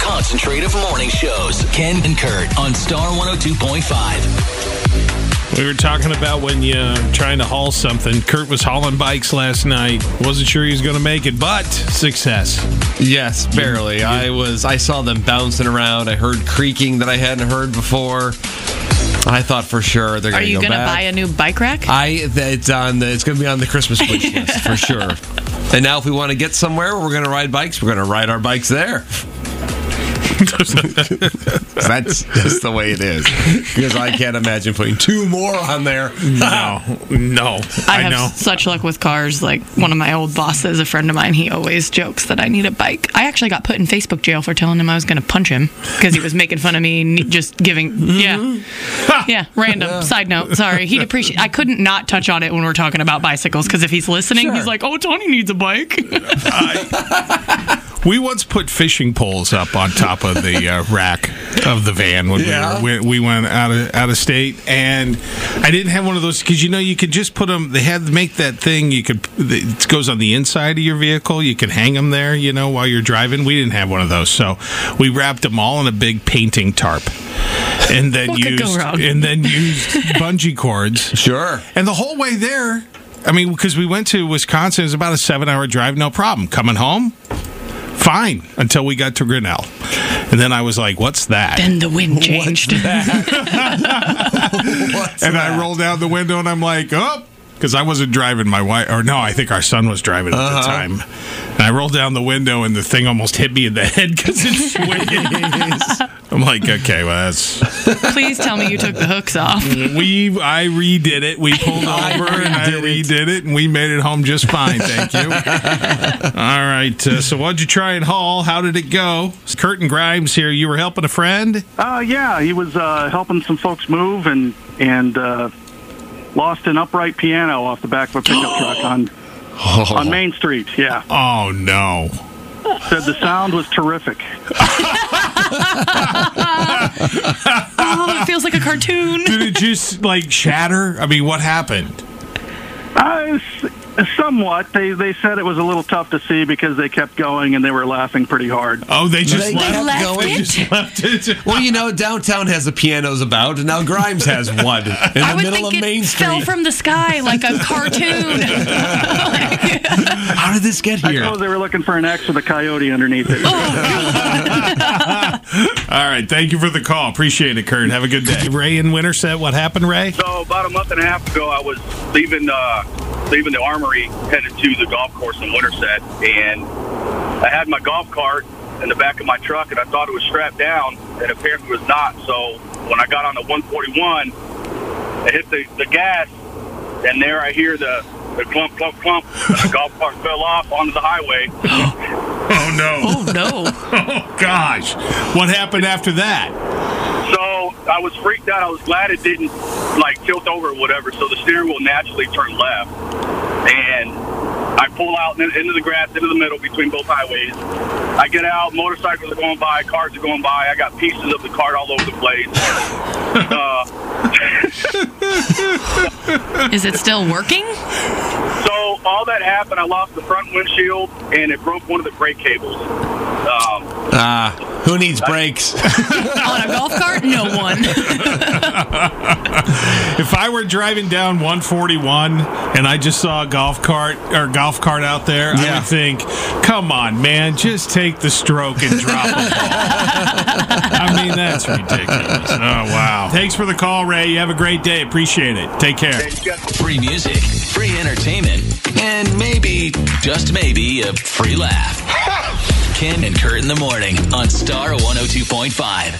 concentrate of morning shows. Ken and Kurt on Star 102.5. We were talking about when you're um, trying to haul something. Kurt was hauling bikes last night. Wasn't sure he was going to make it, but success. Yes, barely. I was. I saw them bouncing around. I heard creaking that I hadn't heard before. I thought for sure they're Are going to Are you go going to buy a new bike rack? I that it's on the it's going to be on the Christmas wish list for sure. And now, if we want to get somewhere, we're going to ride bikes. We're going to ride our bikes there. that's just the way it is. Because I can't imagine putting two more on there. No, no. I, I, have know. such luck with cars. Like one of my old bosses, a friend of mine, he always jokes that I need a bike. I actually got put in Facebook jail for telling him I was going to punch him because he was making fun of me, and just giving. Yeah, mm-hmm. yeah. Random side note. Sorry, he'd appreciate. I couldn't not touch on it when we're talking about bicycles because if he's listening, Sure. he's like, "Oh, Tony needs a bike." We once put fishing poles up on top of the uh, rack of the van when Yeah. we, were, we, we went out of out of state, and I didn't have one of those because you know you could just put them. They had to make that thing you could it goes on the inside of your vehicle. You can hang them there, you know, while you're driving. We didn't have one of those, so we wrapped them all in a big painting tarp, and then What used and then used bungee cords. Sure. And the whole way there, I mean, because we went to Wisconsin, it was about a seven hour drive, no problem. Coming home, fine, until we got to Grinnell. And then I was like, what's that? then the wind changed. and I rolled down the window and I'm like, oh, because I wasn't driving my wife, or no, I think our son was driving at the time. And I rolled down the window and the thing almost hit me in the head because it's swinging. I'm like, okay, well, that's. Please tell me you took the hooks off. We, I redid it. We pulled over and I redid it, and we made it home just fine. Thank you. All right. Uh, so, what'd you try and haul? How did it go? It's Kurt and Grimes here. You were helping a friend. Uh, yeah, he was uh, helping some folks move and and uh, lost an upright piano off the back of a pickup truck on on Main Street. Yeah, Oh no. said the sound was terrific. Oh, it feels like a cartoon. Did it just like shatter? I mean, what happened? Uh, s- somewhat. They they said it was a little tough to see because they kept going and they were laughing pretty hard. Oh, they just They left. kept left going. it? Just left it. Well, you know, downtown has the pianos about, and now Grimes has one in I the would middle think of it Main Street. fell from the sky like a cartoon. How did this get here? I here? suppose they were looking for an X with a coyote underneath it. All right. Thank you for the call. Appreciate it, Kurt. Have a good day. Ray in Winterset. What happened, Ray? So about a month and a half ago, I was leaving uh, leaving the armory, headed to the golf course in Winterset, and I had my golf cart in the back of my truck, and I thought it was strapped down, and apparently it was not. So when I got on the 141, I hit the, the gas, and there I hear the the clump, clump, clump. and the golf cart fell off onto the highway. Oh no. oh no! Oh gosh. What happened after that? So I was freaked out. I was glad it didn't like tilt over or whatever. So the steering wheel naturally turned left, and I pull out into the grass, into the middle between both highways. I get out. Motorcycles are going by. Cars are going by. I got pieces of the cart all over the place. uh, Is it still working? so all that happened. I lost the front windshield, and it broke one of the brake cables. Um, Ah, who needs brakes? On a golf cart? No one. If I were driving down 141 and I just saw a golf cart or golf cart out there, I would think, "Come on, man, just take the stroke and drop it." I mean, that's ridiculous. Oh wow! Thanks for the call, Ray. You have a great day. Appreciate it. Take care. Free music, free entertainment, and maybe, just maybe, a free laugh. Ken and Kurt in the morning on Star 102.5.